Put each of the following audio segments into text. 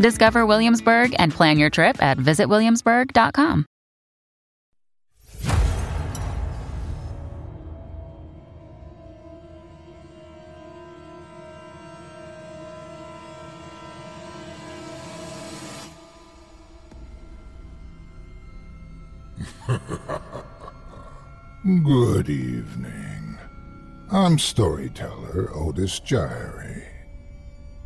Discover Williamsburg and plan your trip at visitwilliamsburg.com. Good evening. I'm storyteller Otis Jiry,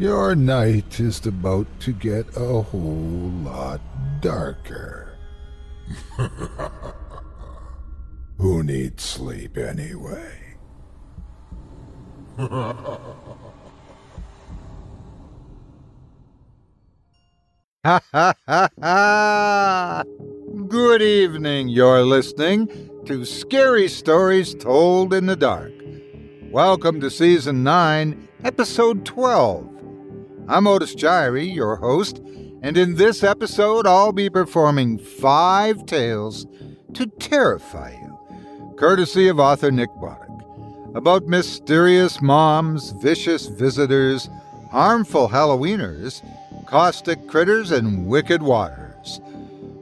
Your night is about to get a whole lot darker. Who needs sleep anyway? Ha ha ha ha! Good evening. You're listening to Scary Stories Told in the Dark. Welcome to Season 9, Episode 12. I'm Otis Jiry, your host, and in this episode, I'll be performing five tales to terrify you, courtesy of author Nick Botic, about mysterious moms, vicious visitors, harmful Halloweeners, caustic critters, and wicked waters.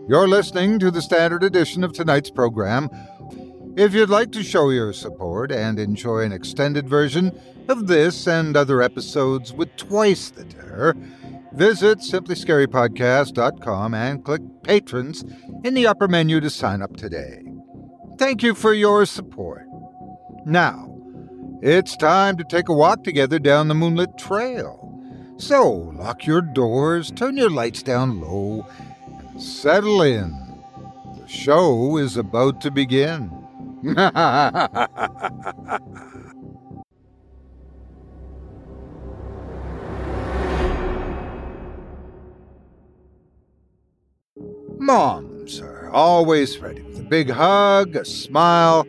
You're listening to the standard edition of tonight's program. If you'd like to show your support and enjoy an extended version of this and other episodes with twice the terror, visit simplyscarypodcast.com and click Patrons in the upper menu to sign up today. Thank you for your support. Now, it's time to take a walk together down the moonlit trail. So, lock your doors, turn your lights down low, and settle in. The show is about to begin. Moms are always ready with a big hug, a smile,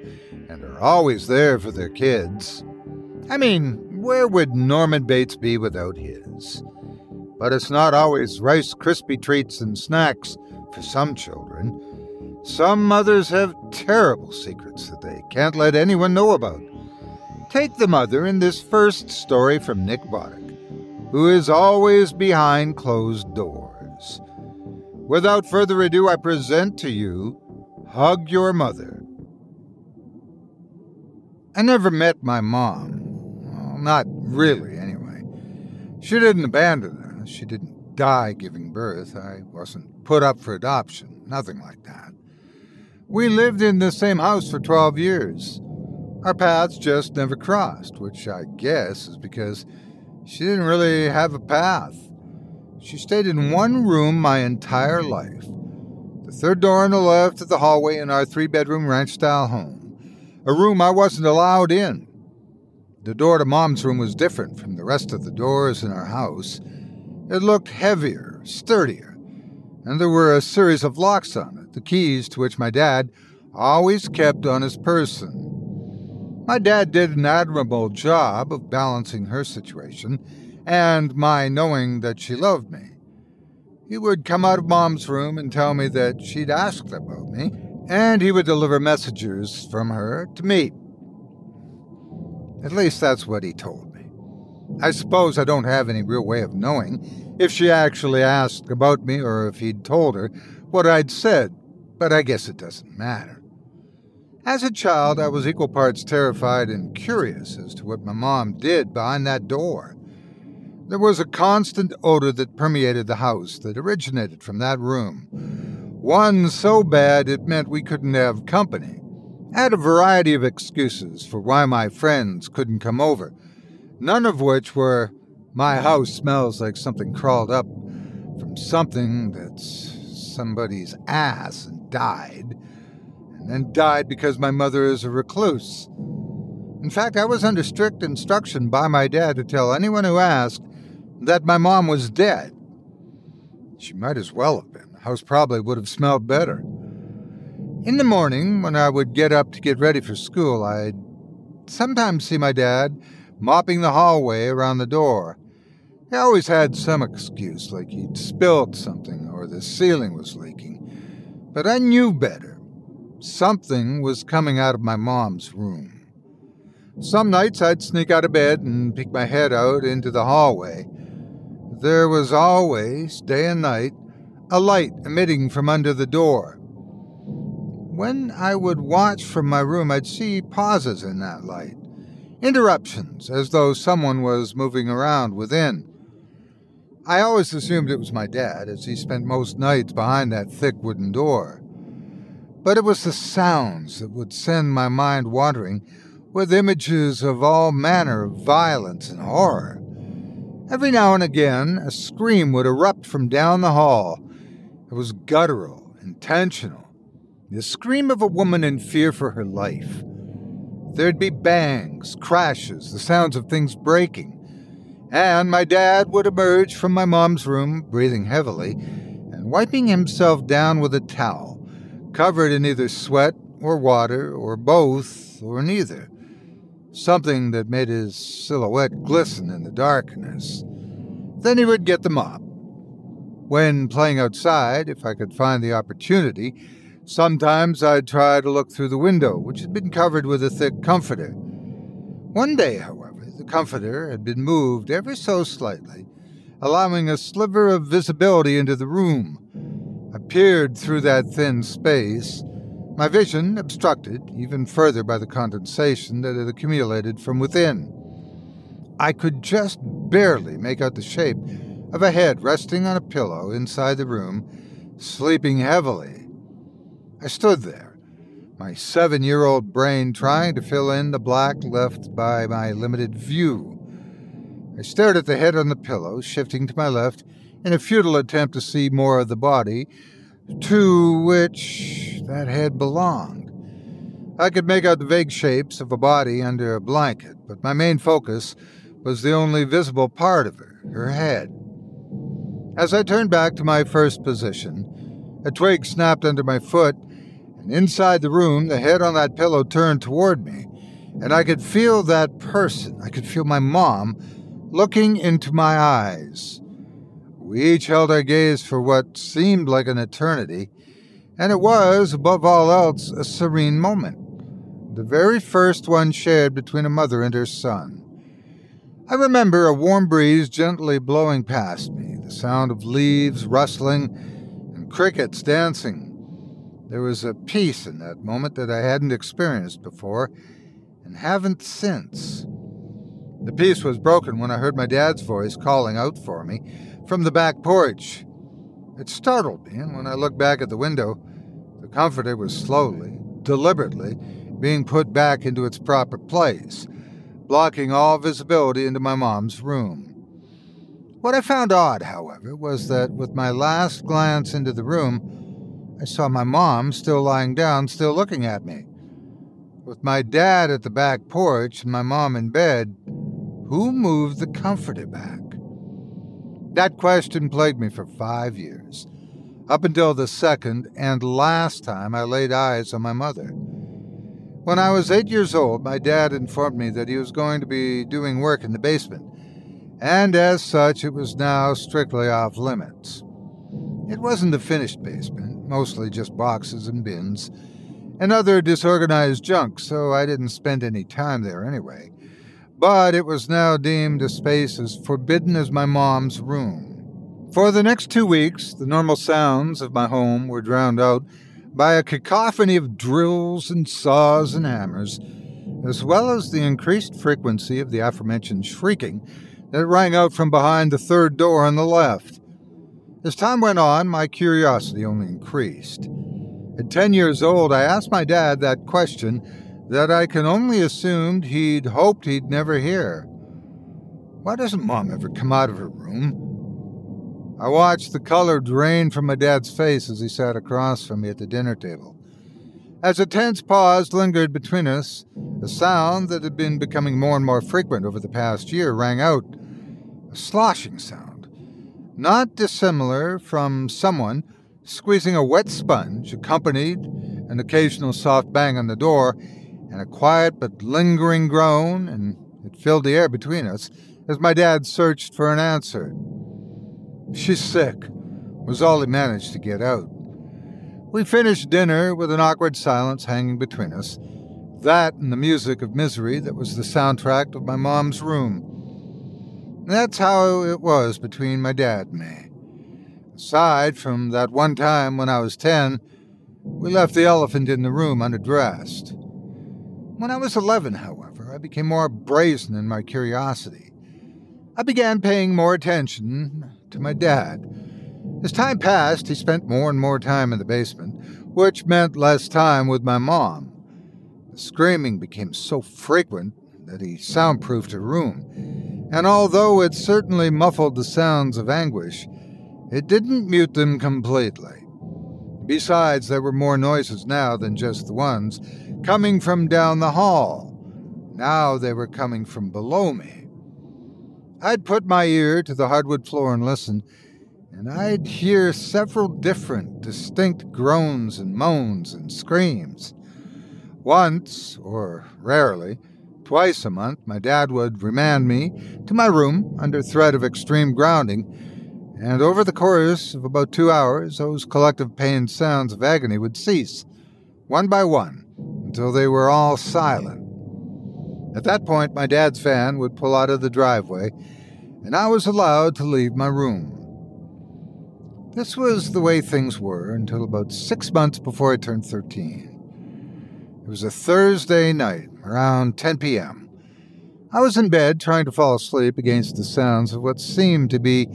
and are always there for their kids. I mean, where would Norman Bates be without his? But it's not always Rice Krispie treats and snacks for some children. Some mothers have terrible secrets that they can't let anyone know about. Take the mother in this first story from Nick Botic, who is always behind closed doors. Without further ado, I present to you Hug Your Mother. I never met my mom. Well, not really, anyway. She didn't abandon us. She didn't die giving birth. I wasn't put up for adoption. Nothing like that. We lived in the same house for 12 years. Our paths just never crossed, which I guess is because she didn't really have a path. She stayed in one room my entire life. The third door on the left of the hallway in our three bedroom ranch style home. a room I wasn't allowed in. The door to Mom's room was different from the rest of the doors in our house. It looked heavier, sturdier, and there were a series of locks on it, the keys to which my dad always kept on his person. My dad did an admirable job of balancing her situation and my knowing that she loved me. He would come out of Mom's room and tell me that she'd asked about me, and he would deliver messages from her to me. At least that's what he told me. I suppose I don't have any real way of knowing if she actually asked about me or if he'd told her what I'd said, but I guess it doesn't matter. As a child, I was equal parts terrified and curious as to what my mom did behind that door. There was a constant odor that permeated the house that originated from that room. One so bad it meant we couldn't have company. I had a variety of excuses for why my friends couldn't come over, none of which were, my house smells like something crawled up from something that's somebody's ass died, and then died because my mother is a recluse. In fact, I was under strict instruction by my dad to tell anyone who asked that my mom was dead. She might as well have been. The house probably would have smelled better. In the morning, when I would get up to get ready for school, I'd sometimes see my dad mopping the hallway around the door. He always had some excuse, like he'd spilled something or the ceiling was leaking. But I knew better. Something was coming out of my mom's room. Some nights I'd sneak out of bed and peek my head out into the hallway. There was always, day and night, a light emitting from under the door. When I would watch from my room, I'd see pauses in that light, interruptions, as though someone was moving around within. I always assumed it was my dad, as he spent most nights behind that thick wooden door. But it was the sounds that would send my mind wandering with images of all manner of violence and horror. Every now and again, a scream would erupt from down the hall. It was guttural, intentional, the scream of a woman in fear for her life. There'd be bangs, crashes, the sounds of things breaking. And my dad would emerge from my mom's room, breathing heavily, and wiping himself down with a towel, covered in either sweat or water, or both, or neither something that made his silhouette glisten in the darkness. Then he would get the mop. When playing outside, if I could find the opportunity, sometimes I'd try to look through the window, which had been covered with a thick comforter. One day, however, comforter had been moved ever so slightly, allowing a sliver of visibility into the room. I peered through that thin space my vision obstructed even further by the condensation that had accumulated from within. I could just barely make out the shape of a head resting on a pillow inside the room, sleeping heavily. I stood there, my seven year old brain trying to fill in the black left by my limited view. I stared at the head on the pillow, shifting to my left in a futile attempt to see more of the body, to which that head belonged. I could make out the vague shapes of a body under a blanket, but my main focus was the only visible part of her, her head. As I turned back to my first position, a twig snapped under my foot, and inside the room, the head on that pillow turned toward me, and I could feel that person, I could feel my mom, looking into my eyes. We each held our gaze for what seemed like an eternity, and it was, above all else, a serene moment. The very first one shared between a mother and her son. I remember a warm breeze gently blowing past me, the sound of leaves rustling, and crickets dancing. There was a peace in that moment that I hadn't experienced before, and haven't since. The peace was broken when I heard my dad's voice calling out for me from the back porch. It startled me, and when I looked back at the window, the comforter was slowly, deliberately, being put back into its proper place, blocking all visibility into my mom's room. What I found odd, however, was that with my last glance into the room, I saw my mom still lying down, still looking at me. With my dad at the back porch and my mom in bed, who moved the comforter back? That question plagued me for five years, up until the second and last time I laid eyes on my mother. When I was eight years old, my dad informed me that he was going to be doing work in the basement, and as such, it was now strictly off limits. It wasn't a finished basement, mostly just boxes and bins, and other disorganized junk, so I didn't spend any time there anyway. But it was now deemed a space as forbidden as my mom's room. For the next two weeks, the normal sounds of my home were drowned out by a cacophony of drills and saws and hammers, as well as the increased frequency of the aforementioned shrieking that rang out from behind the third door on the left. As time went on, my curiosity only increased. At 10 years old, I asked my dad that question that I can only assume he'd hoped he'd never hear. Why doesn't Mom ever come out of her room? I watched the color drain from my dad's face as he sat across from me at the dinner table. As a tense pause lingered between us, a sound that had been becoming more and more frequent over the past year rang out a sloshing sound, not dissimilar from someone squeezing a wet sponge, accompanied an occasional soft bang on the door, and a quiet but lingering groan, and it filled the air between us as my dad searched for an answer. She's sick, was all he managed to get out. We finished dinner with an awkward silence hanging between us, that and the music of misery that was the soundtrack of my mom's room. That's how it was between my dad and me. Aside from that one time when I was 10, we left the elephant in the room unaddressed. When I was 11, however, I became more brazen in my curiosity. I began paying more attention to my dad. As time passed, he spent more and more time in the basement, which meant less time with my mom. The screaming became so frequent that he soundproofed her room, and although it certainly muffled the sounds of anguish, it didn't mute them completely. Besides, there were more noises now than just the ones coming from down the hall. Now they were coming from below me. I'd put my ear to the hardwood floor and listen, and I'd hear several different, distinct groans and moans and screams. Once, or rarely, twice a month, my dad would remand me to my room under threat of extreme grounding and over the course of about two hours, those collective pained sounds of agony would cease, one by one, until they were all silent. At that point, my dad's van would pull out of the driveway, and I was allowed to leave my room. This was the way things were until about six months before I turned 13. It was a Thursday night, around 10 p.m. I was in bed trying to fall asleep against the sounds of what seemed to be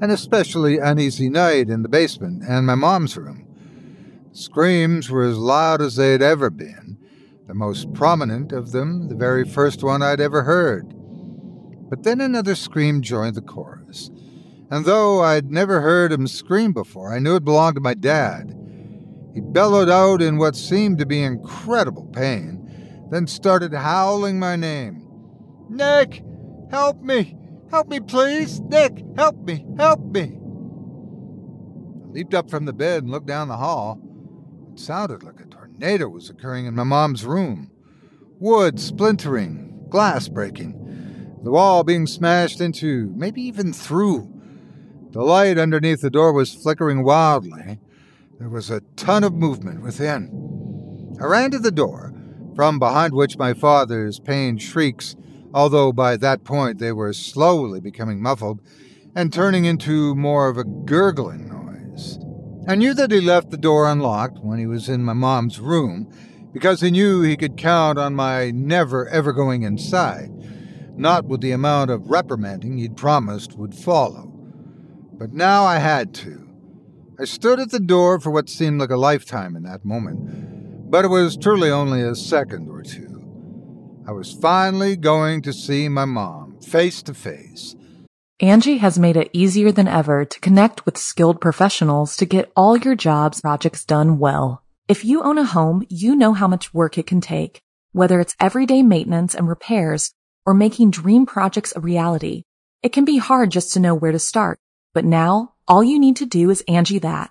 an especially uneasy night in the basement and my mom's room. Screams were as loud as they had ever been, the most prominent of them the very first one I'd ever heard. But then another scream joined the chorus, and though I'd never heard him scream before, I knew it belonged to my dad. He bellowed out in what seemed to be incredible pain, then started howling my name. Nick, help me! Help me, please! Nick, help me! Help me! I leaped up from the bed and looked down the hall. It sounded like a tornado was occurring in my mom's room. Wood splintering, glass breaking, the wall being smashed into, maybe even through. The light underneath the door was flickering wildly. There was a ton of movement within. I ran to the door, from behind which my father's pained shrieks although by that point they were slowly becoming muffled and turning into more of a gurgling noise. I knew that he left the door unlocked when he was in my mom's room because he knew he could count on my never ever going inside, not with the amount of reprimanding he'd promised would follow. But now I had to. I stood at the door for what seemed like a lifetime in that moment, but it was truly only a second or two. I was finally going to see my mom face to face. Angi has made it easier than ever to connect with skilled professionals to get all your jobs projects done well. If you own a home, you know how much work it can take, Whether it's everyday maintenance and repairs or making dream projects a reality, it can be hard just to know where to start. But now, all you need to do is Angi that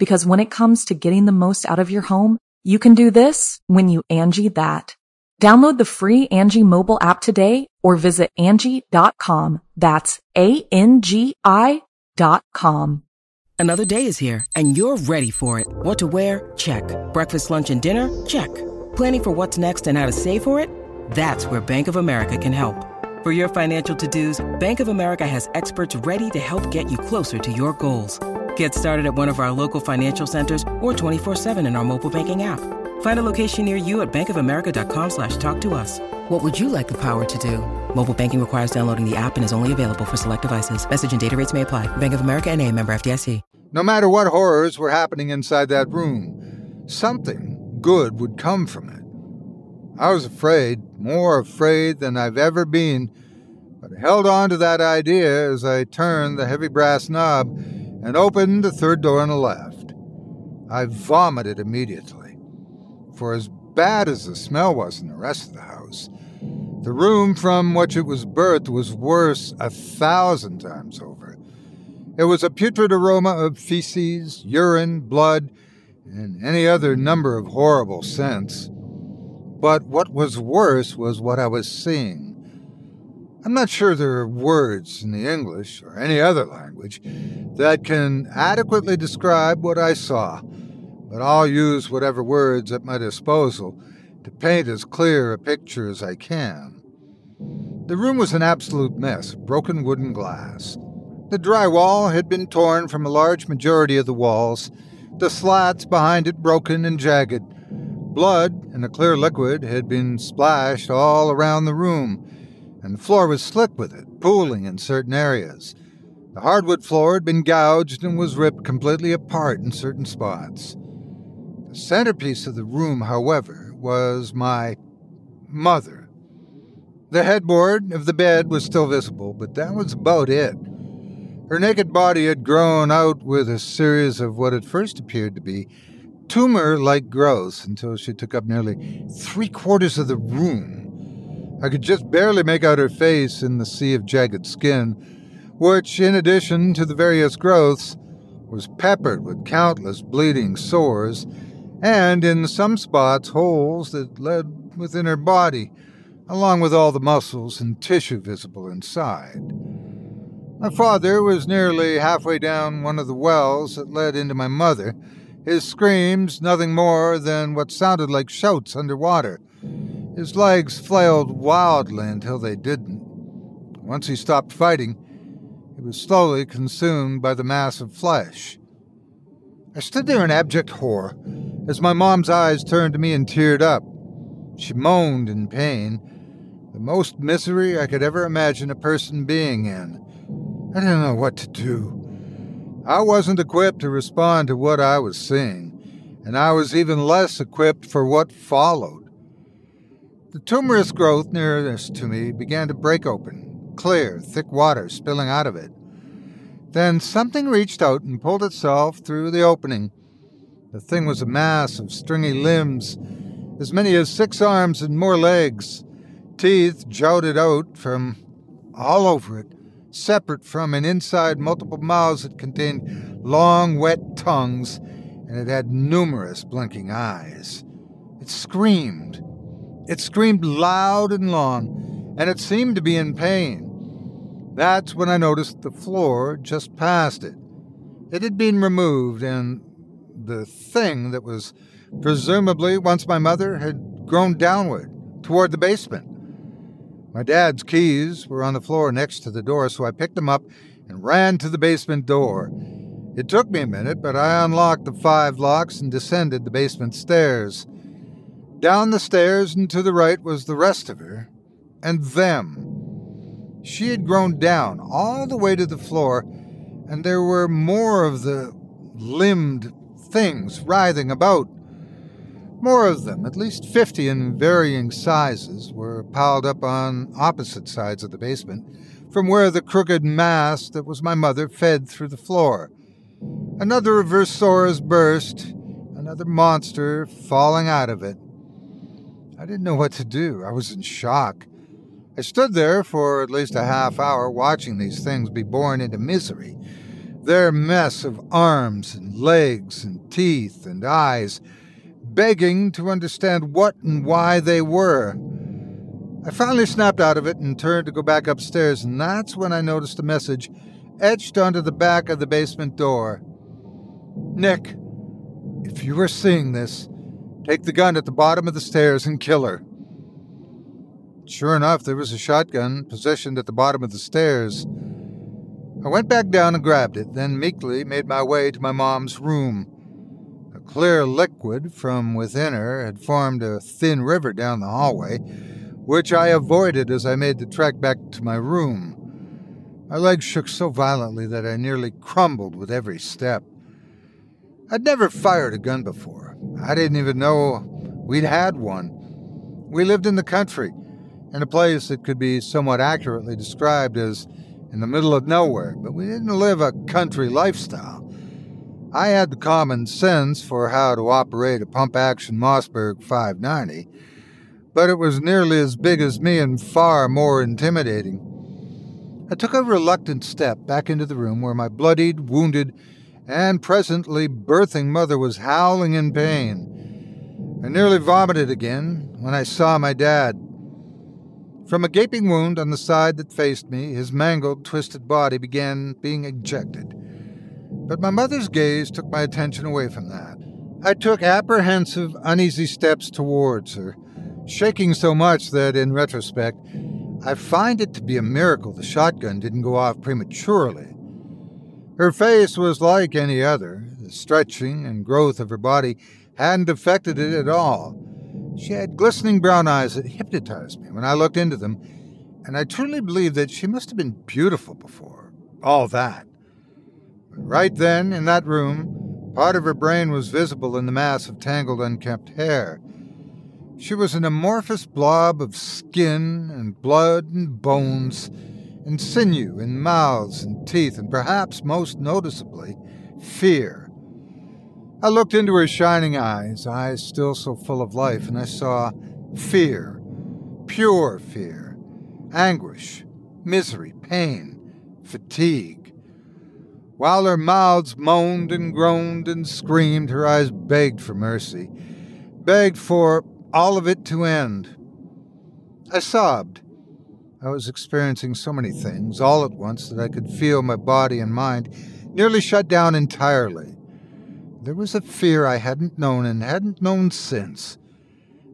Because when it comes to getting the most out of your home, you can do this when you Angi that. Download the free Angi mobile app today or visit Angi.com. That's A-N-G-I dot com. Another day is here and you're ready for it. What to wear? Check. Breakfast, lunch, and dinner? Check. Planning for what's next and how to save for it? That's where Bank of America can help. For your financial to-dos, Bank of America has experts ready to help get you closer to your goals. Get started at one of our local financial centers or 24-7 in our mobile banking app. Find a location near you at bankofamerica.com slash talk to us. What would you like the power to do? Mobile banking requires downloading the app and is only available for select devices. Message and data rates may apply. Bank of America and a member FDIC. No matter what horrors were happening inside that room, something good would come from it. I was afraid, more afraid than I've ever been, but I held on to that idea as I turned the heavy brass knob and opened the third door on the left. I vomited immediately, for as bad as the smell was in the rest of the house, the room from which it was birthed was worse a thousand times over. It was a putrid aroma of feces, urine, blood, and any other number of horrible scents. But what was worse was what I was seeing. I'm not sure there are words in the English or any other language that can adequately describe what I saw, but I'll use whatever words at my disposal to paint as clear a picture as I can. The room was an absolute mess of broken wooden glass. The drywall had been torn from a large majority of the walls, the slats behind it broken and jagged. Blood and a clear liquid had been splashed all around the room and the floor was slick with it, pooling in certain areas. The hardwood floor had been gouged and was ripped completely apart in certain spots. The centerpiece of the room, however, was my mother. The headboard of the bed was still visible, but that was about it. Her naked body had grown out with a series of what at first appeared to be tumor like growths until she took up nearly three quarters of the room. I could just barely make out her face in the sea of jagged skin, which, in addition to the various growths, was peppered with countless bleeding sores, and in some spots holes that led within her body, along with all the muscles and tissue visible inside. My father was nearly halfway down one of the wells that led into my mother, his screams nothing more than what sounded like shouts underwater his legs flailed wildly until they didn't. Once he stopped fighting, he was slowly consumed by the mass of flesh. I stood there in abject horror as my mom's eyes turned to me and teared up. She moaned in pain, the most misery I could ever imagine a person being in. I didn't know what to do. I wasn't equipped to respond to what I was seeing, and I was even less equipped for what followed. The tumorous growth nearest to me began to break open, clear, thick water spilling out of it. Then something reached out and pulled itself through the opening. The thing was a mass of stringy limbs, as many as six arms and more legs. Teeth jouted out from all over it, separate from and inside multiple mouths that contained long, wet tongues, and it had numerous blinking eyes. It screamed it screamed loud and long, and it seemed to be in pain. That's when I noticed the floor just past it. It had been removed, and the thing that was presumably once my mother had grown downward toward the basement. My dad's keys were on the floor next to the door, so I picked them up and ran to the basement door. It took me a minute, but I unlocked the five locks and descended the basement stairs. Down the stairs and to the right was the rest of her, and them. She had grown down all the way to the floor, and there were more of the limbed things writhing about. More of them, at least fifty in varying sizes, were piled up on opposite sides of the basement, from where the crooked mass that was my mother fed through the floor. Another of her sores burst, another monster falling out of it. I didn't know what to do. I was in shock. I stood there for at least a half hour watching these things be born into misery. Their mess of arms and legs and teeth and eyes, begging to understand what and why they were. I finally snapped out of it and turned to go back upstairs, and that's when I noticed a message etched onto the back of the basement door. Nick, if you are seeing this, take the gun at the bottom of the stairs and kill her. Sure enough, there was a shotgun positioned at the bottom of the stairs. I went back down and grabbed it, then meekly made my way to my mom's room. A clear liquid from within her had formed a thin river down the hallway, which I avoided as I made the trek back to my room. My legs shook so violently that I nearly crumbled with every step. I'd never fired a gun before. I didn't even know we'd had one. We lived in the country, in a place that could be somewhat accurately described as in the middle of nowhere, but we didn't live a country lifestyle. I had the common sense for how to operate a pump action Mossberg 590, but it was nearly as big as me and far more intimidating. I took a reluctant step back into the room where my bloodied, wounded, and presently birthing mother was howling in pain. I nearly vomited again when I saw my dad. From a gaping wound on the side that faced me, his mangled, twisted body began being ejected. But my mother's gaze took my attention away from that. I took apprehensive, uneasy steps towards her, shaking so much that, in retrospect, I find it to be a miracle the shotgun didn't go off prematurely. Her face was like any other. The stretching and growth of her body hadn't affected it at all. She had glistening brown eyes that hypnotized me when I looked into them, and I truly believe that she must have been beautiful before all that. But right then, in that room, part of her brain was visible in the mass of tangled, unkempt hair. She was an amorphous blob of skin and blood and bones and sinew and mouths and teeth, and perhaps most noticeably, fear. I looked into her shining eyes, eyes still so full of life, and I saw fear, pure fear, anguish, misery, pain, fatigue. While her mouths moaned and groaned and screamed, her eyes begged for mercy, begged for all of it to end. I sobbed. I was experiencing so many things all at once that I could feel my body and mind nearly shut down entirely. There was a fear I hadn't known and hadn't known since.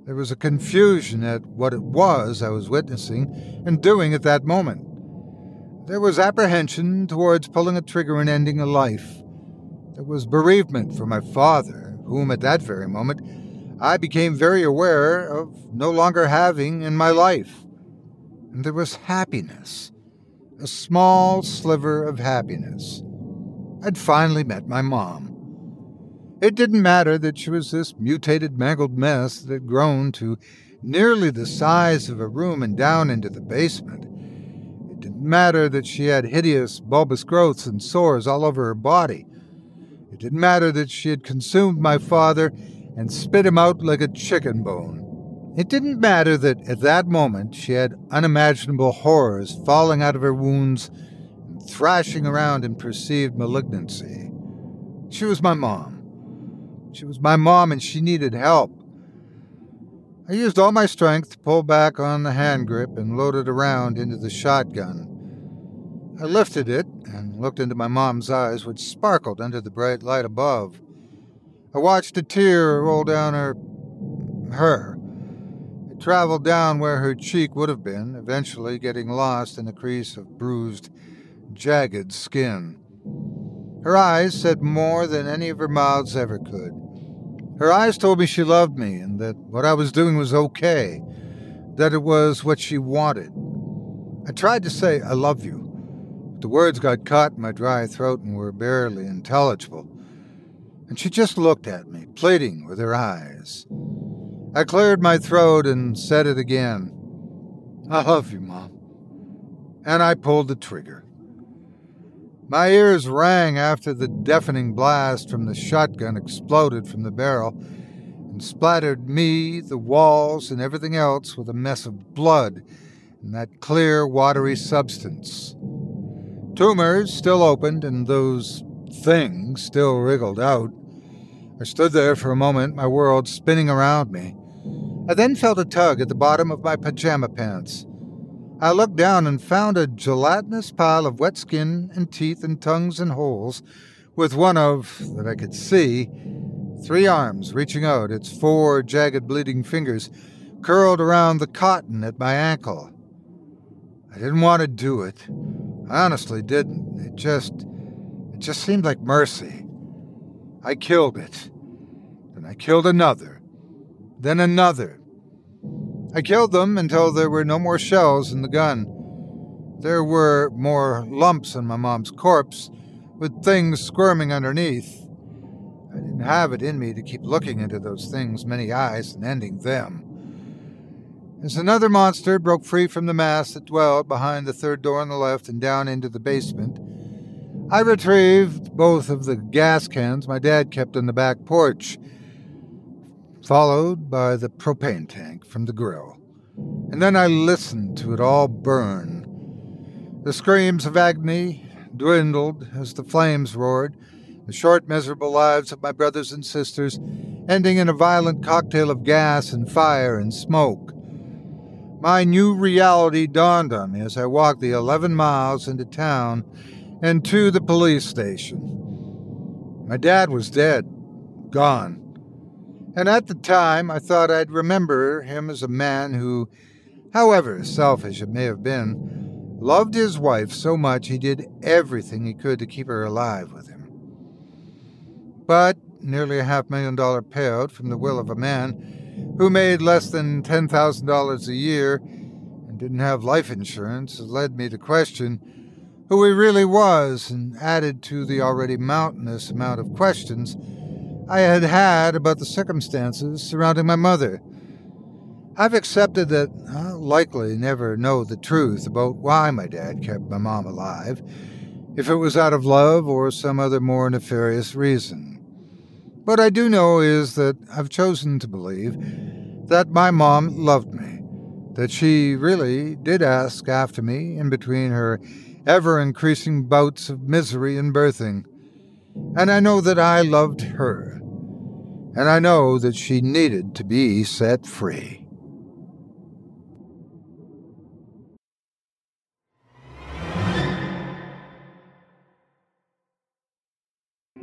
There was a confusion at what it was I was witnessing and doing at that moment. There was apprehension towards pulling a trigger and ending a life. There was bereavement for my father, whom at that very moment I became very aware of no longer having in my life. And there was happiness, a small sliver of happiness. I'd finally met my mom. It didn't matter that she was this mutated, mangled mess that had grown to nearly the size of a room and down into the basement. It didn't matter that she had hideous, bulbous growths and sores all over her body. It didn't matter that she had consumed my father and spit him out like a chicken bone. It didn't matter that at that moment she had unimaginable horrors falling out of her wounds and thrashing around in perceived malignancy. She was my mom. She was my mom and she needed help. I used all my strength to pull back on the hand grip and load it around into the shotgun. I lifted it and looked into my mom's eyes, which sparkled under the bright light above. I watched a tear roll down her. her. Traveled down where her cheek would have been, eventually getting lost in a crease of bruised, jagged skin. Her eyes said more than any of her mouths ever could. Her eyes told me she loved me and that what I was doing was okay. that it was what she wanted. I tried to say, I love you, but the words got caught in my dry throat and were barely intelligible. And she just looked at me, pleading with her eyes. I cleared my throat and said it again. I love you, Mom. And I pulled the trigger. My ears rang after the deafening blast from the shotgun exploded from the barrel and splattered me, the walls, and everything else with a mess of blood and that clear, watery substance. Tumors still opened, and those things still wriggled out. I stood there for a moment, my world spinning around me. I then felt a tug at the bottom of my pajama pants. I looked down and found a gelatinous pile of wet skin and teeth and tongues and holes, with one of, that I could see, three arms reaching out, its four jagged bleeding fingers curled around the cotton at my ankle. I didn't want to do it. I honestly didn't. It just it just seemed like mercy. I killed it. And I killed another. Then another. I killed them until there were no more shells in the gun. There were more lumps in my mom's corpse, with things squirming underneath. I didn't have it in me to keep looking into those things' many eyes and ending them. As another monster broke free from the mass that dwelled behind the third door on the left and down into the basement, I retrieved both of the gas cans my dad kept on the back porch, followed by the propane tank from the grill. And then I listened to it all burn. The screams of agony dwindled as the flames roared, the short, miserable lives of my brothers and sisters ending in a violent cocktail of gas and fire and smoke. My new reality dawned on me as I walked the 11 miles into town and to the police station. My dad was dead, gone. And at the time, I thought I'd remember him as a man who, however selfish it may have been, loved his wife so much he did everything he could to keep her alive with him. But nearly a half million dollar payout from the will of a man who made less than $10,000 a year and didn't have life insurance led me to question who he really was and added to the already mountainous amount of questions I had had about the circumstances surrounding my mother. I've accepted that I'll likely never know the truth about why my dad kept my mom alive, if it was out of love or some other more nefarious reason. What I do know is that I've chosen to believe that my mom loved me, that she really did ask after me in between her ever increasing bouts of misery and birthing. And I know that I loved her. And I know that she needed to be set free.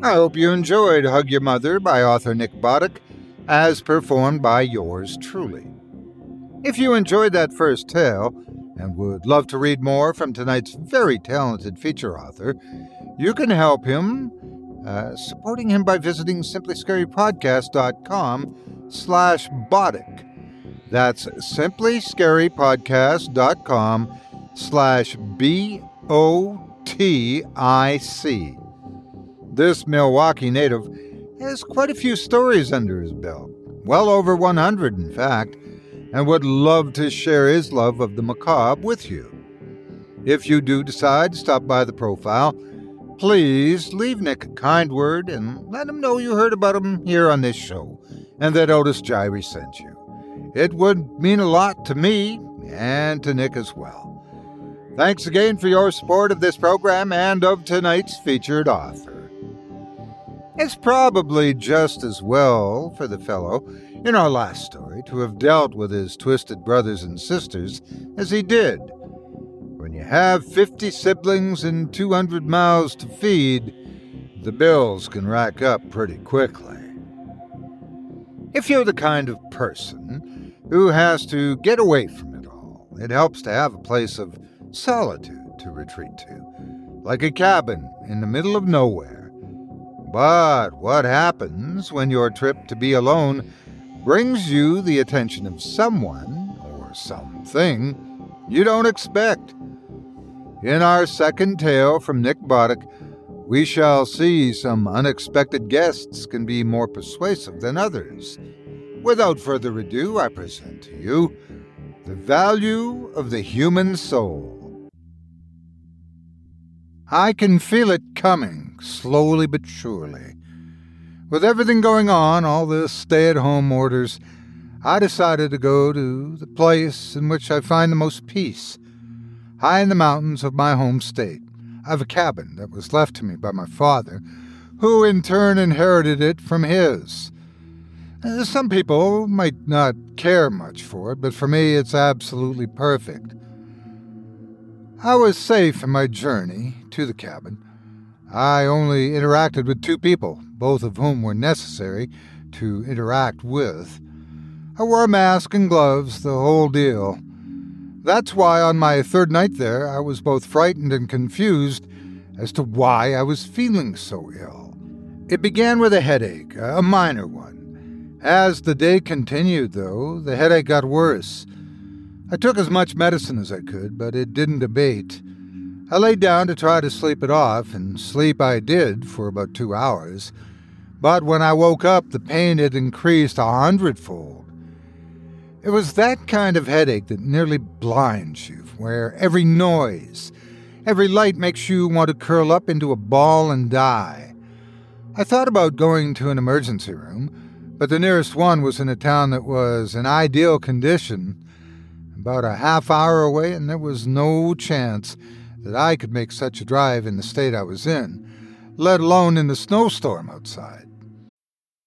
I hope you enjoyed Hug Your Mother by author Nick Botic, as performed by yours truly. If you enjoyed that first tale and would love to read more from tonight's very talented feature author, you can help him uh, supporting him by visiting simplyscarypodcast.com slash Botic. That's simplyscarypodcast.com slash B-O-T-I-C. This Milwaukee native has quite a few stories under his belt, well over 100 in fact, and would love to share his love of the macabre with you. If you do decide to stop by the profile, please leave Nick a kind word and let him know you heard about him here on this show and that Otis Jiry sent you. It would mean a lot to me and to Nick as well. Thanks again for your support of this program and of tonight's featured author. It's probably just as well for the fellow, in our last story, to have dealt with his twisted brothers and sisters as he did. When you have 50 siblings and 200 mouths to feed, the bills can rack up pretty quickly. If you're the kind of person who has to get away from it all, it helps to have a place of solitude to retreat to, like a cabin in the middle of nowhere but what happens when your trip to be alone brings you the attention of someone or or something you don't expect. In our second tale from Nick Botic, we shall see some unexpected guests can be more persuasive than others. Without further ado, I present to you The Value of the Human Soul. I can feel it coming, slowly but surely. With everything going on, all the stay at home orders, I decided to go to the place in which I find the most peace, high in the mountains of my home state. I have a cabin that was left to me by my father, who in turn inherited it from his. Uh, some people might not care much for it, but for me it's absolutely perfect. I was safe in my journey to the cabin. I only interacted with two people, both of whom were necessary to interact with. I wore a mask and gloves, the whole deal. That's why on my third night there I was both frightened and confused as to why I was feeling so ill. It began with a headache, a minor one. As the day continued, though, the headache got worse. I took as much medicine as I could, but it didn't abate. I lay down to try to sleep it off, and sleep I did for about two hours. But when I woke up, the pain had increased a hundredfold. It was that kind of headache that nearly blinds you, where every noise, every light makes you want to curl up into a ball and die. I thought about going to an emergency room, but the nearest one was in a town that was in ideal condition, about a half hour away, and there was no chance that I could make such a drive in the state I was in, let alone in the snowstorm outside.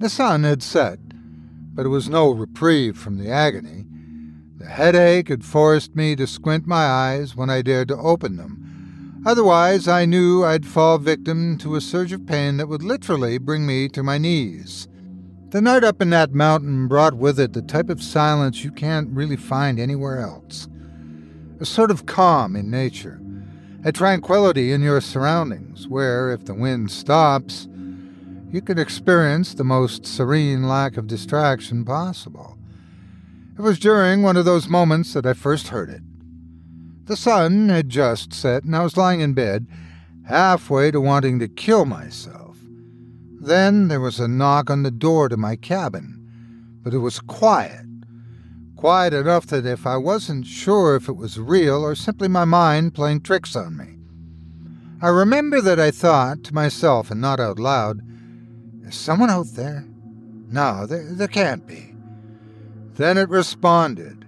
The sun had set, but it was no reprieve from the agony. The headache had forced me to squint my eyes when I dared to open them. Otherwise, I knew I'd fall victim to a surge of pain that would literally bring me to my knees. The night up in that mountain brought with it the type of silence you can't really find anywhere else. A sort of calm in nature, a tranquility in your surroundings, where, if the wind stops, you could experience the most serene lack of distraction possible. It was during one of those moments that I first heard it. The sun had just set, and I was lying in bed, halfway to wanting to kill myself. Then there was a knock on the door to my cabin, but it was quiet. Quiet enough that if I wasn't sure if it was real or simply my mind playing tricks on me. I remember that I thought to myself and not out loud, someone out there? No, there, there can't be. Then it responded.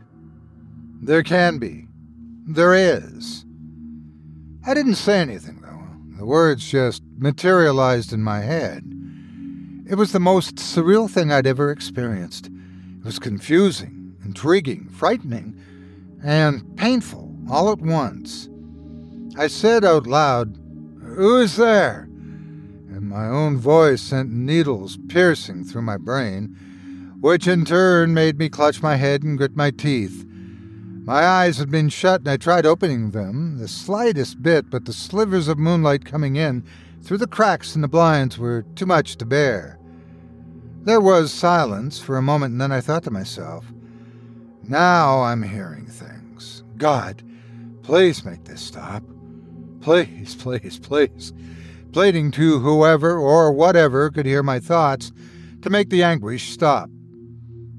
There can be. There is. I didn't say anything, though. The words just materialized in my head. It was the most surreal thing I'd ever experienced. It was confusing, intriguing, frightening, and painful all at once. I said out loud, Who is there? And my own voice sent needles piercing through my brain, which in turn made me clutch my head and grit my teeth. My eyes had been shut, and I tried opening them, the slightest bit, but the slivers of moonlight coming in through the cracks in the blinds were too much to bear. There was silence for a moment, and then I thought to myself, Now I'm hearing things. God, please make this stop. Please, please, please pleading to whoever or whatever could hear my thoughts to make the anguish stop.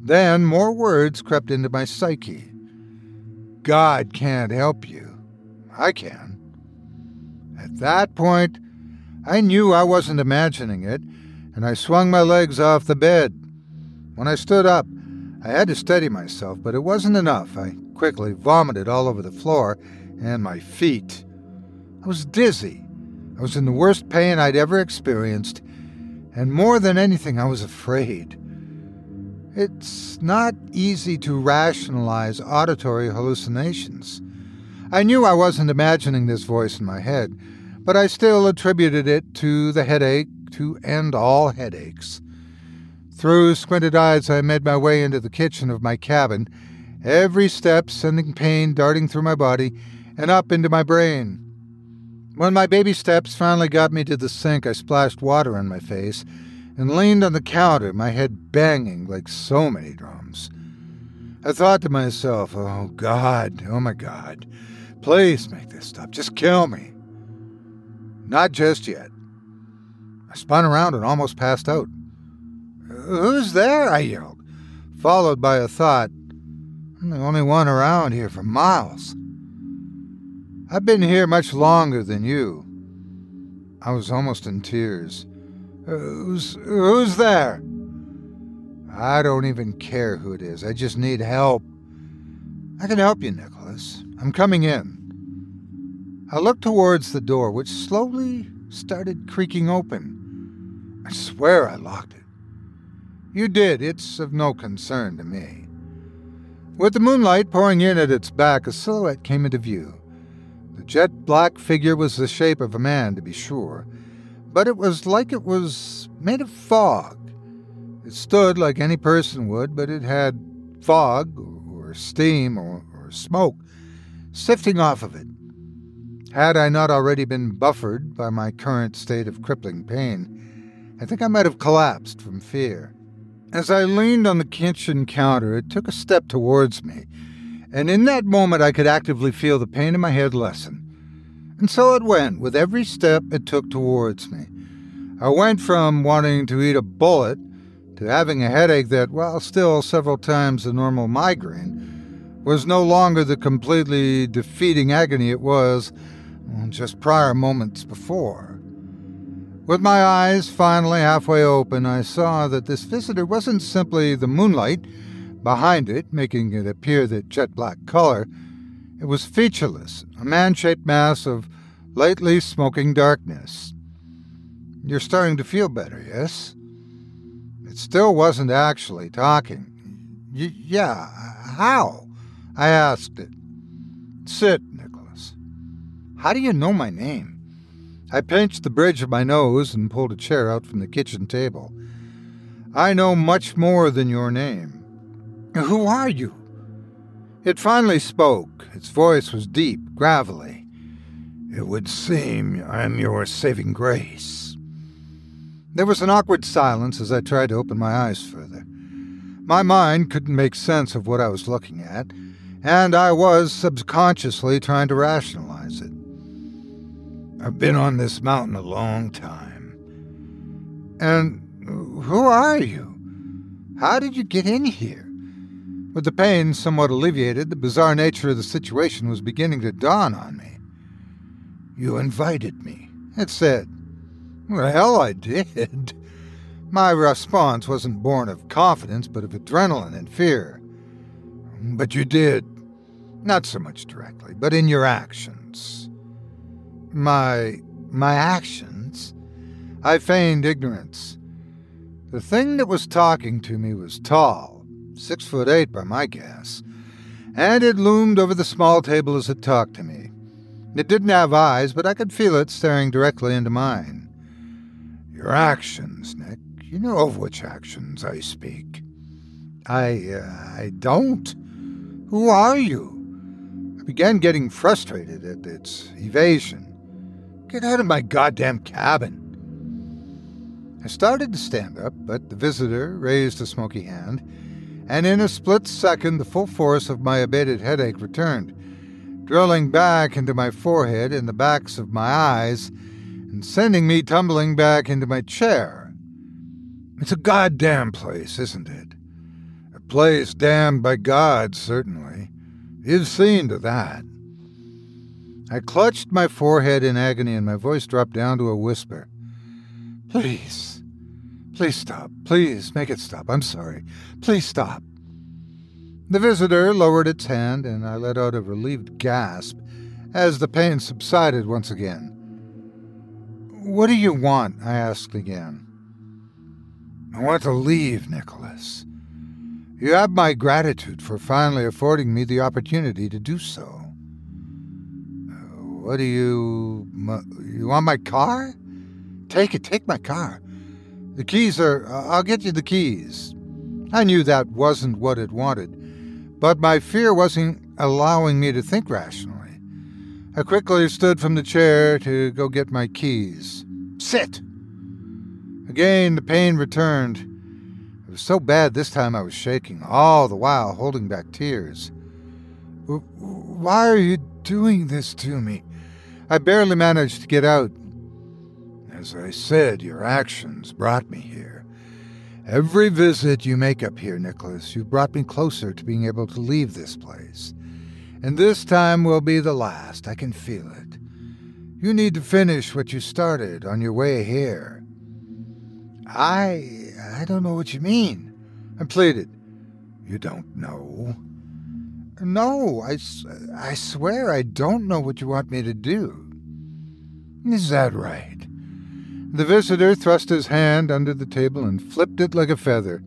Then more words crept into my psyche. God can't help you. I can. At that point, I knew I wasn't imagining it, and I swung my legs off the bed. When I stood up, I had to steady myself, but it wasn't enough. I quickly vomited all over the floor and my feet. I was dizzy I was in the worst pain I'd ever experienced, and more than anything, I was afraid. It's not easy to rationalize auditory hallucinations. I knew I wasn't imagining this voice in my head, but I still attributed it to the headache to end all headaches. Through squinted eyes, I made my way into the kitchen of my cabin, every step sending pain darting through my body and up into my brain. When my baby steps finally got me to the sink, I splashed water on my face and leaned on the counter, my head banging like so many drums. I thought to myself, oh God, oh my God, please make this stop. Just kill me. Not just yet. I spun around and almost passed out. Who's there? I yelled, followed by a thought. I'm the only one around here for miles. I've been here much longer than you. I was almost in tears. Who's, who's there? I don't even care who it is. I just need help. I can help you, Nicholas. I'm coming in. I looked towards the door, which slowly started creaking open. I swear I locked it. You did. It's of no concern to me. With the moonlight pouring in at its back, a silhouette came into view. The jet black figure was the shape of a man, to be sure, but it was like it was made of fog. It stood like any person would, but it had fog, or steam, or, or smoke sifting off of it. Had I not already been buffered by my current state of crippling pain, I think I might have collapsed from fear. As I leaned on the kitchen counter, it took a step towards me and in that moment I could actively feel the pain in my head lessen. And so it went, with every step it took towards me. I went from wanting to eat a bullet to having a headache that, while still several times the normal migraine, was no longer the completely defeating agony it was mm, just prior moments before. With my eyes finally halfway open, I saw that this visitor wasn't simply the moonlight Behind it, making it appear that jet black color, it was featureless, a man shaped mass of lightly smoking darkness. You're starting to feel better, yes? It still wasn't actually talking. Y- yeah, how? I asked it. Sit, Nicholas. How do you know my name? I pinched the bridge of my nose and pulled a chair out from the kitchen table. I know much more than your name. Who are you? It finally spoke. Its voice was deep, gravelly. It would seem I am your saving grace. There was an awkward silence as I tried to open my eyes further. My mind couldn't make sense of what I was looking at, and I was subconsciously trying to rationalize it. I've been on this mountain a long time. And who are you? How did you get in here? With the pain somewhat alleviated, the bizarre nature of the situation was beginning to dawn on me. You invited me, it said. Well, I did. My response wasn't born of confidence, but of adrenaline and fear. But you did. Not so much directly, but in your actions. My. my actions? I feigned ignorance. The thing that was talking to me was tall, six foot eight by my guess, and it loomed over the small table as it talked to me. It didn't have eyes, but I could feel it staring directly into mine. Your actions, Nick. You know of which actions I speak. I, uh, I don't. Who are you? I began getting frustrated at its evasion. Get out of my goddamn cabin. I started to stand up, but the visitor raised a smoky hand and in a split second the full force of my abated headache returned, drilling back into my forehead and the backs of my eyes, and sending me tumbling back into my chair. It's a goddamn place, isn't it? A place damned by God, certainly. You've seen to that. I clutched my forehead in agony and my voice dropped down to a whisper. Please, Please stop. Please make it stop. I'm sorry. Please stop. The visitor lowered its hand, and I let out a relieved gasp as the pain subsided once again. What do you want? I asked again. I want to leave, Nicholas. You have my gratitude for finally affording me the opportunity to do so. What do you. You want my car? Take it, take my car. The keys are. Uh, I'll get you the keys. I knew that wasn't what it wanted, but my fear wasn't allowing me to think rationally. I quickly stood from the chair to go get my keys. Sit! Again, the pain returned. It was so bad this time I was shaking, all the while holding back tears. Why are you doing this to me? I barely managed to get out. As I said, your actions brought me here. Every visit you make up here, Nicholas, you've brought me closer to being able to leave this place. And this time will be the last. I can feel it. You need to finish what you started on your way here. I I don't know what you mean. I pleaded. You don't know? No, I, I swear I don't know what you want me to do. Is that right? The visitor thrust his hand under the table and flipped it like a feather.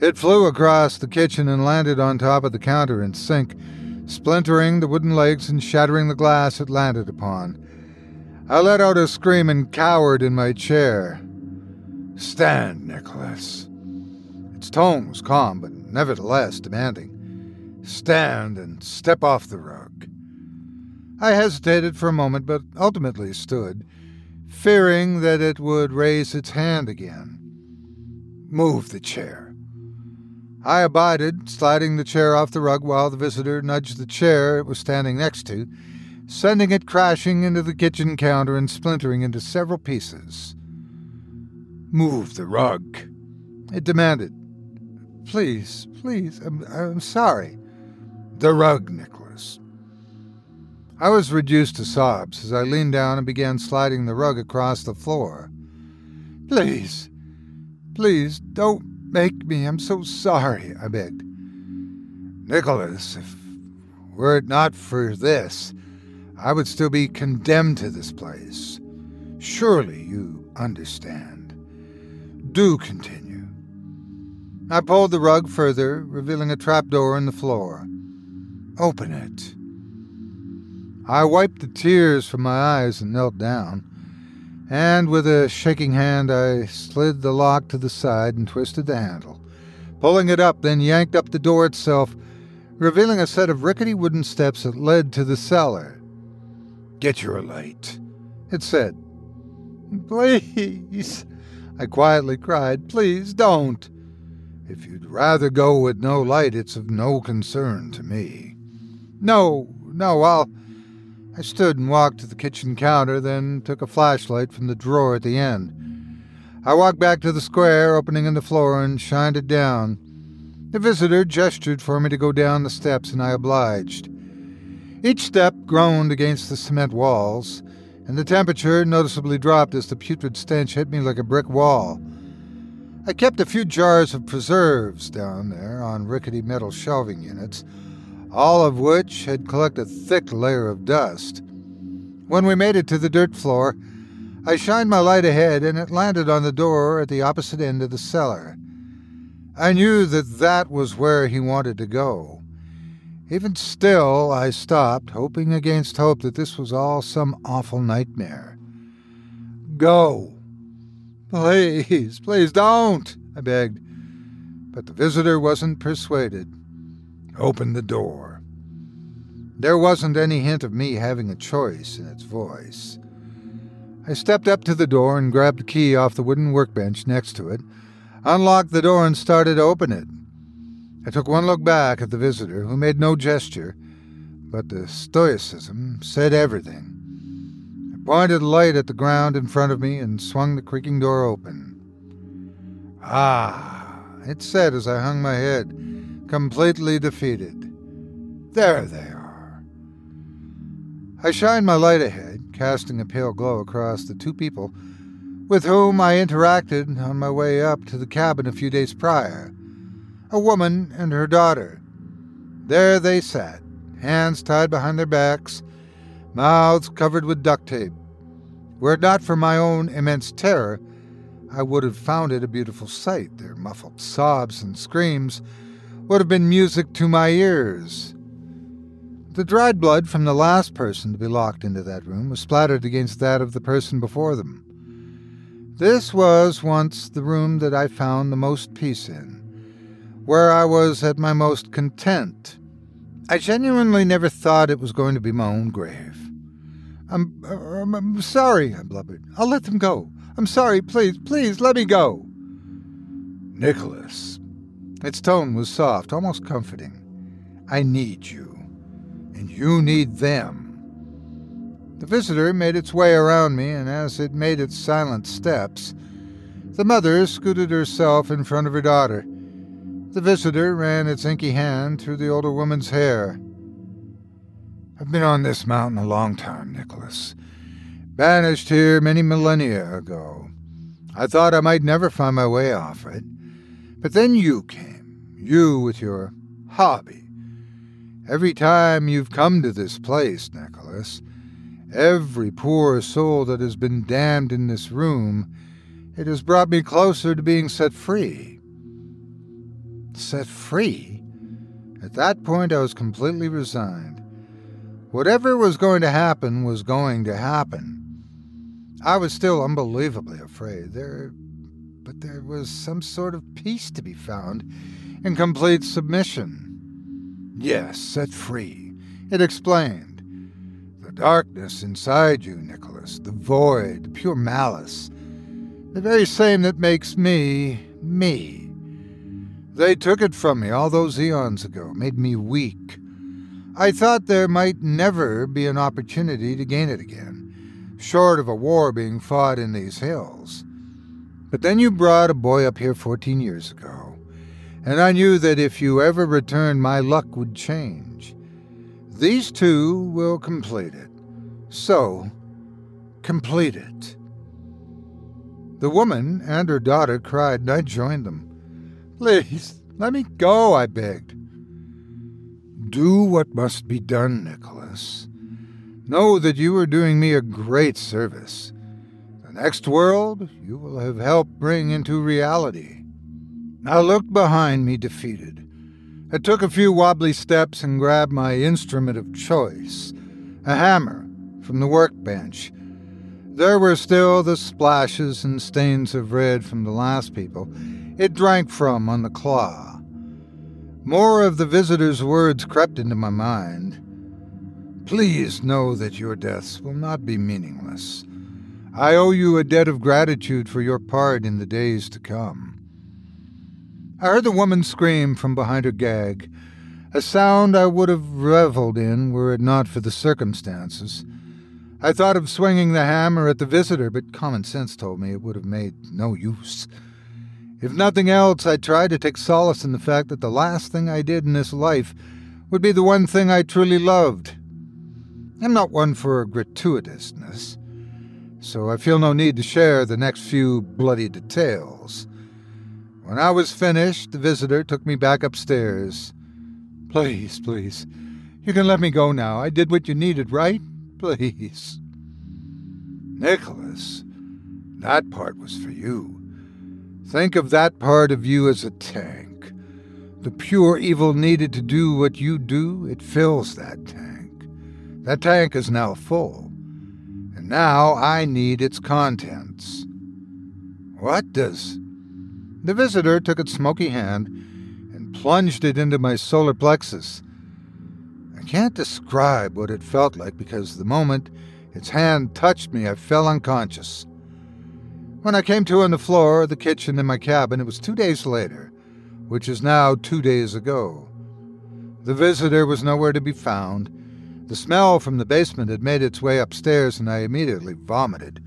It flew across the kitchen and landed on top of the counter and sink, splintering the wooden legs and shattering the glass it landed upon. I let out a scream and cowered in my chair. Stand, Nicholas. Its tone was calm, but nevertheless demanding. Stand and step off the rug. I hesitated for a moment, but ultimately stood, fearing that it would raise its hand again. Move the chair. I abided, sliding the chair off the rug while the visitor nudged the chair it was standing next to, sending it crashing into the kitchen counter and splintering into several pieces. Move the rug, it demanded. Please, please, I'm, I'm sorry. The rug, Nicholas. I was reduced to sobs as I leaned down and began sliding the rug across the floor. Please, please, don't make me. I'm so sorry, I begged. Nicholas, if were it not for this, I would still be condemned to this place. Surely you understand do continue. I pulled the rug further, revealing a trapdoor in the floor. Open it. I wiped the tears from my eyes and knelt down, and with a shaking hand I slid the lock to the side and twisted the handle. Pulling it up, then yanked up the door itself, revealing a set of rickety wooden steps that led to the cellar. Get your light, it said. Please, I quietly cried, Please don't. If you'd rather go with no light, it's of no concern to me. No, no, I'll. I stood and walked to the kitchen counter, then took a flashlight from the drawer at the end. I walked back to the square opening in the floor and shined it down. The visitor gestured for me to go down the steps, and I obliged. Each step groaned against the cement walls, and the temperature noticeably dropped as the putrid stench hit me like a brick wall. I kept a few jars of preserves down there on rickety metal shelving units, all of which had collected a thick layer of dust. When we made it to the dirt floor, I shined my light ahead and it landed on the door at the opposite end of the cellar. I knew that that was where he wanted to go. Even still, I stopped, hoping against hope that this was all some awful nightmare. Go! Please, please don't, I begged. But the visitor wasn't persuaded. Open the door. There wasn't any hint of me having a choice in its voice. I stepped up to the door and grabbed the key off the wooden workbench next to it, unlocked the door, and started to open it. I took one look back at the visitor, who made no gesture, but the stoicism said everything. I pointed a light at the ground in front of me and swung the creaking door open. Ah, it said as I hung my head, completely defeated. There they are. I shined my light ahead, casting a pale glow across the two people with whom I interacted on my way up to the cabin a few days prior a woman and her daughter. There they sat, hands tied behind their backs, mouths covered with duct tape. Were it not for my own immense terror, I would have found it a beautiful sight, their muffled sobs and screams, would have been music to my ears. The dried blood from the last person to be locked into that room was splattered against that of the person before them. This was once the room that I found the most peace in, where I was at my most content. I genuinely never thought it was going to be my own grave. I'm, I'm, I'm sorry, I blubbered. I'll let them go. I'm sorry, please, please, let me go. Nicholas. Its tone was soft, almost comforting. I need you, and you need them. The visitor made its way around me, and as it made its silent steps, the mother scooted herself in front of her daughter. The visitor ran its inky hand through the older woman's hair. I've been on this mountain a long time, Nicholas. Banished here many millennia ago. I thought I might never find my way off it. But then you came, you with your hobby. Every time you've come to this place, Nicholas, every poor soul that has been damned in this room, it has brought me closer to being set free. Set free? At that point, I was completely resigned. Whatever was going to happen was going to happen. I was still unbelievably afraid. There, but there was some sort of peace to be found in complete submission. Yes, set free. It explained. The darkness inside you, Nicholas, the void, the pure malice, the very same that makes me me. They took it from me all those eons ago, made me weak, I thought there might never be an opportunity to gain it again, short of a war being fought in these hills. But then you brought a boy up here 14 years ago, and I knew that if you ever returned, my luck would change. These two will complete it. So, complete it. The woman and her daughter cried, and I joined them. Please, let me go, I begged. Do what must be done, Nicholas. Know that you are doing me a great service. The next world you will have helped bring into reality. I looked behind me defeated. I took a few wobbly steps and grabbed my instrument of choice, a hammer, from the workbench. There were still the splashes and stains of red from the last people it drank from on the claw. More of the visitor's words crept into my mind. Please know that your deaths will not be meaningless. I owe you a debt of gratitude for your part in the days to come. I heard the woman scream from behind her gag, a sound I would have reveled in were it not for the circumstances. I thought of swinging the hammer at the visitor, but common sense told me it would have made no use. If nothing else, I tried to take solace in the fact that the last thing I did in this life would be the one thing I truly loved. I'm not one for gratuitousness, so I feel no need to share the next few bloody details. When I was finished, the visitor took me back upstairs. Please, please, you can let me go now. I did what you needed, right? Please. Nicholas, that part was for you. Think of that part of you as a tank. The pure evil needed to do what you do, it fills that tank. That tank is now full. And now I need its contents. What does. The visitor took its smoky hand and plunged it into my solar plexus. I can't describe what it felt like because the moment its hand touched me, I fell unconscious. When I came to on the floor, of the kitchen, in my cabin, it was two days later, which is now two days ago. The visitor was nowhere to be found. The smell from the basement had made its way upstairs, and I immediately vomited.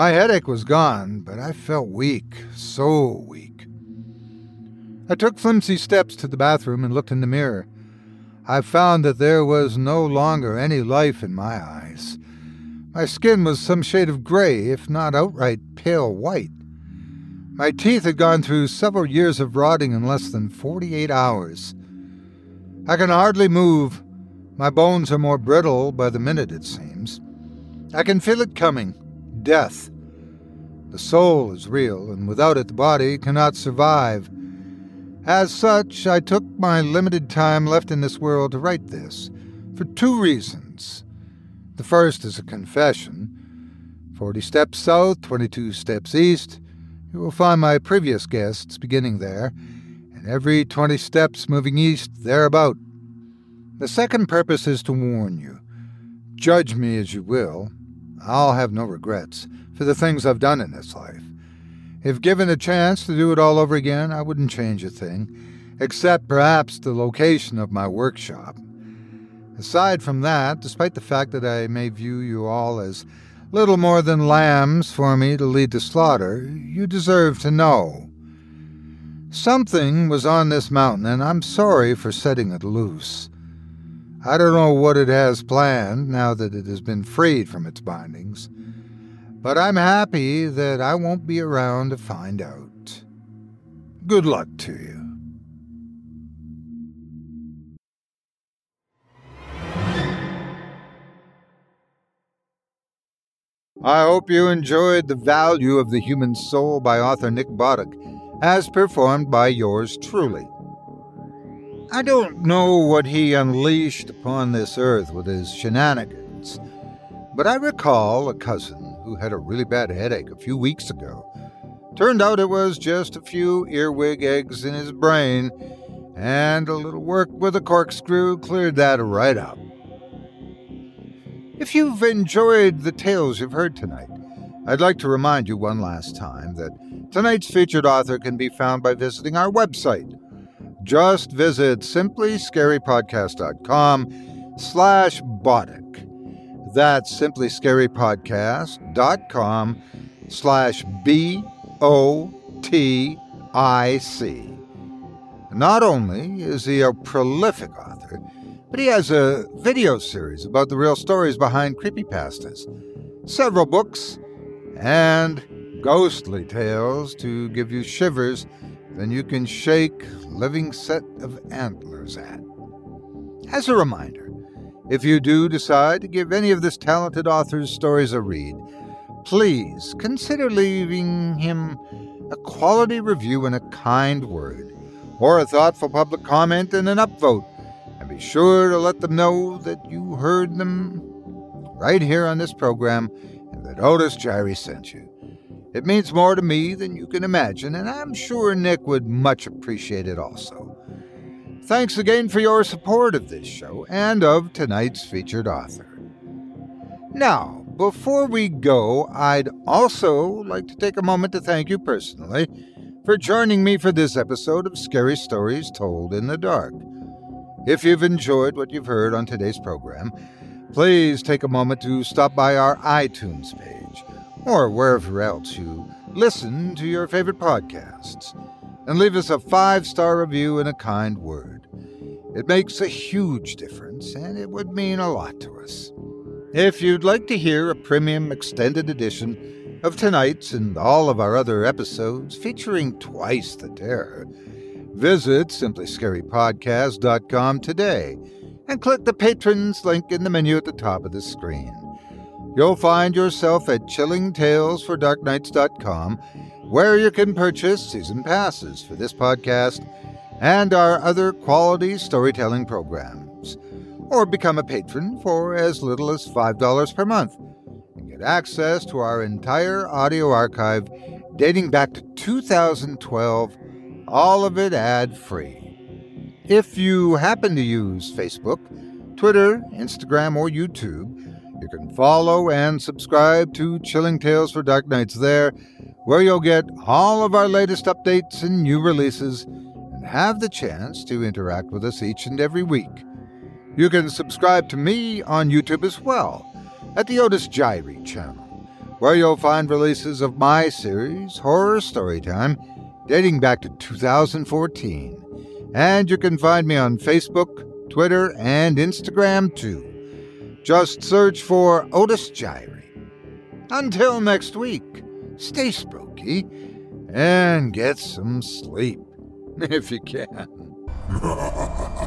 My headache was gone, but I felt weak, so weak. I took flimsy steps to the bathroom and looked in the mirror. I found that there was no longer any life in my eyes. My skin was some shade of gray, if not outright pale white. My teeth had gone through several years of rotting in less than 48 hours. I can hardly move. My bones are more brittle by the minute, it seems. I can feel it coming death. The soul is real, and without it, the body cannot survive. As such, I took my limited time left in this world to write this, for two reasons. The first is a confession. 40 steps south, 22 steps east. You will find my previous guests beginning there, and every 20 steps moving east thereabout. The second purpose is to warn you. Judge me as you will. I'll have no regrets for the things I've done in this life. If given a chance to do it all over again, I wouldn't change a thing, except perhaps the location of my workshop. Aside from that, despite the fact that I may view you all as little more than lambs for me to lead to slaughter, you deserve to know. Something was on this mountain, and I'm sorry for setting it loose. I don't know what it has planned now that it has been freed from its bindings but I'm happy that I won't be around to find out. Good luck to you. I hope you enjoyed The Value of the Human Soul by author Nick Botic, as performed by yours truly. I don't know what he unleashed upon this earth with his shenanigans, but I recall a cousin who had a really bad headache a few weeks ago. Turned out it was just a few earwig eggs in his brain, and a little work with a corkscrew cleared that right up. If you've enjoyed the tales you've heard tonight, I'd like to remind you one last time that tonight's featured author can be found by visiting our website. Just visit simplyscarypodcast.com slash Botic. That's simplyscarypodcast.com slash B-O-T-I-C. Not only is he a prolific author, but he has a video series about the real stories behind creepypastas, several books, and ghostly tales to give you shivers than you can shake living set of antlers at. As a reminder, if you do decide to give any of this talented author's stories a read, please consider leaving him a quality review and a kind word, or a thoughtful public comment and an upvote, and be sure to let them know that you heard them right here on this program and that Otis Jiry sent you. It means more to me than you can imagine, and I'm sure Nick would much appreciate it also. Thanks again for your support of this show and of tonight's featured author. Now, before we go, I'd also like to take a moment to thank you personally for joining me for this episode of Scary Stories Told in the Dark. If you've enjoyed what you've heard on today's program, please take a moment to stop by our iTunes page or wherever else you listen to your favorite podcasts and leave us a five star review and a kind word. It makes a huge difference, and it would mean a lot to us. If you'd like to hear a premium extended edition of tonight's and all of our other episodes featuring twice the terror, visit simplyscarypodcast.com today and click the patrons link in the menu at the top of the screen. You'll find yourself at chillingtalesfordarknights.com where you can purchase season passes for this podcast and our other quality storytelling programs. Or become a patron for as little as $5 per month and get access to our entire audio archive dating back to 2012, all of it ad free. If you happen to use Facebook, Twitter, Instagram, or YouTube, you can follow and subscribe to Chilling Tales for Dark Nights there, where you'll get all of our latest updates and new releases and have the chance to interact with us each and every week. You can subscribe to me on YouTube as well at the Otis Jiry channel, where you'll find releases of my series, Horror Storytime, dating back to 2014. And you can find me on Facebook, Twitter, and Instagram too. Just search for Otis Jiry. Until next week, stay spooky and get some sleep. if you can.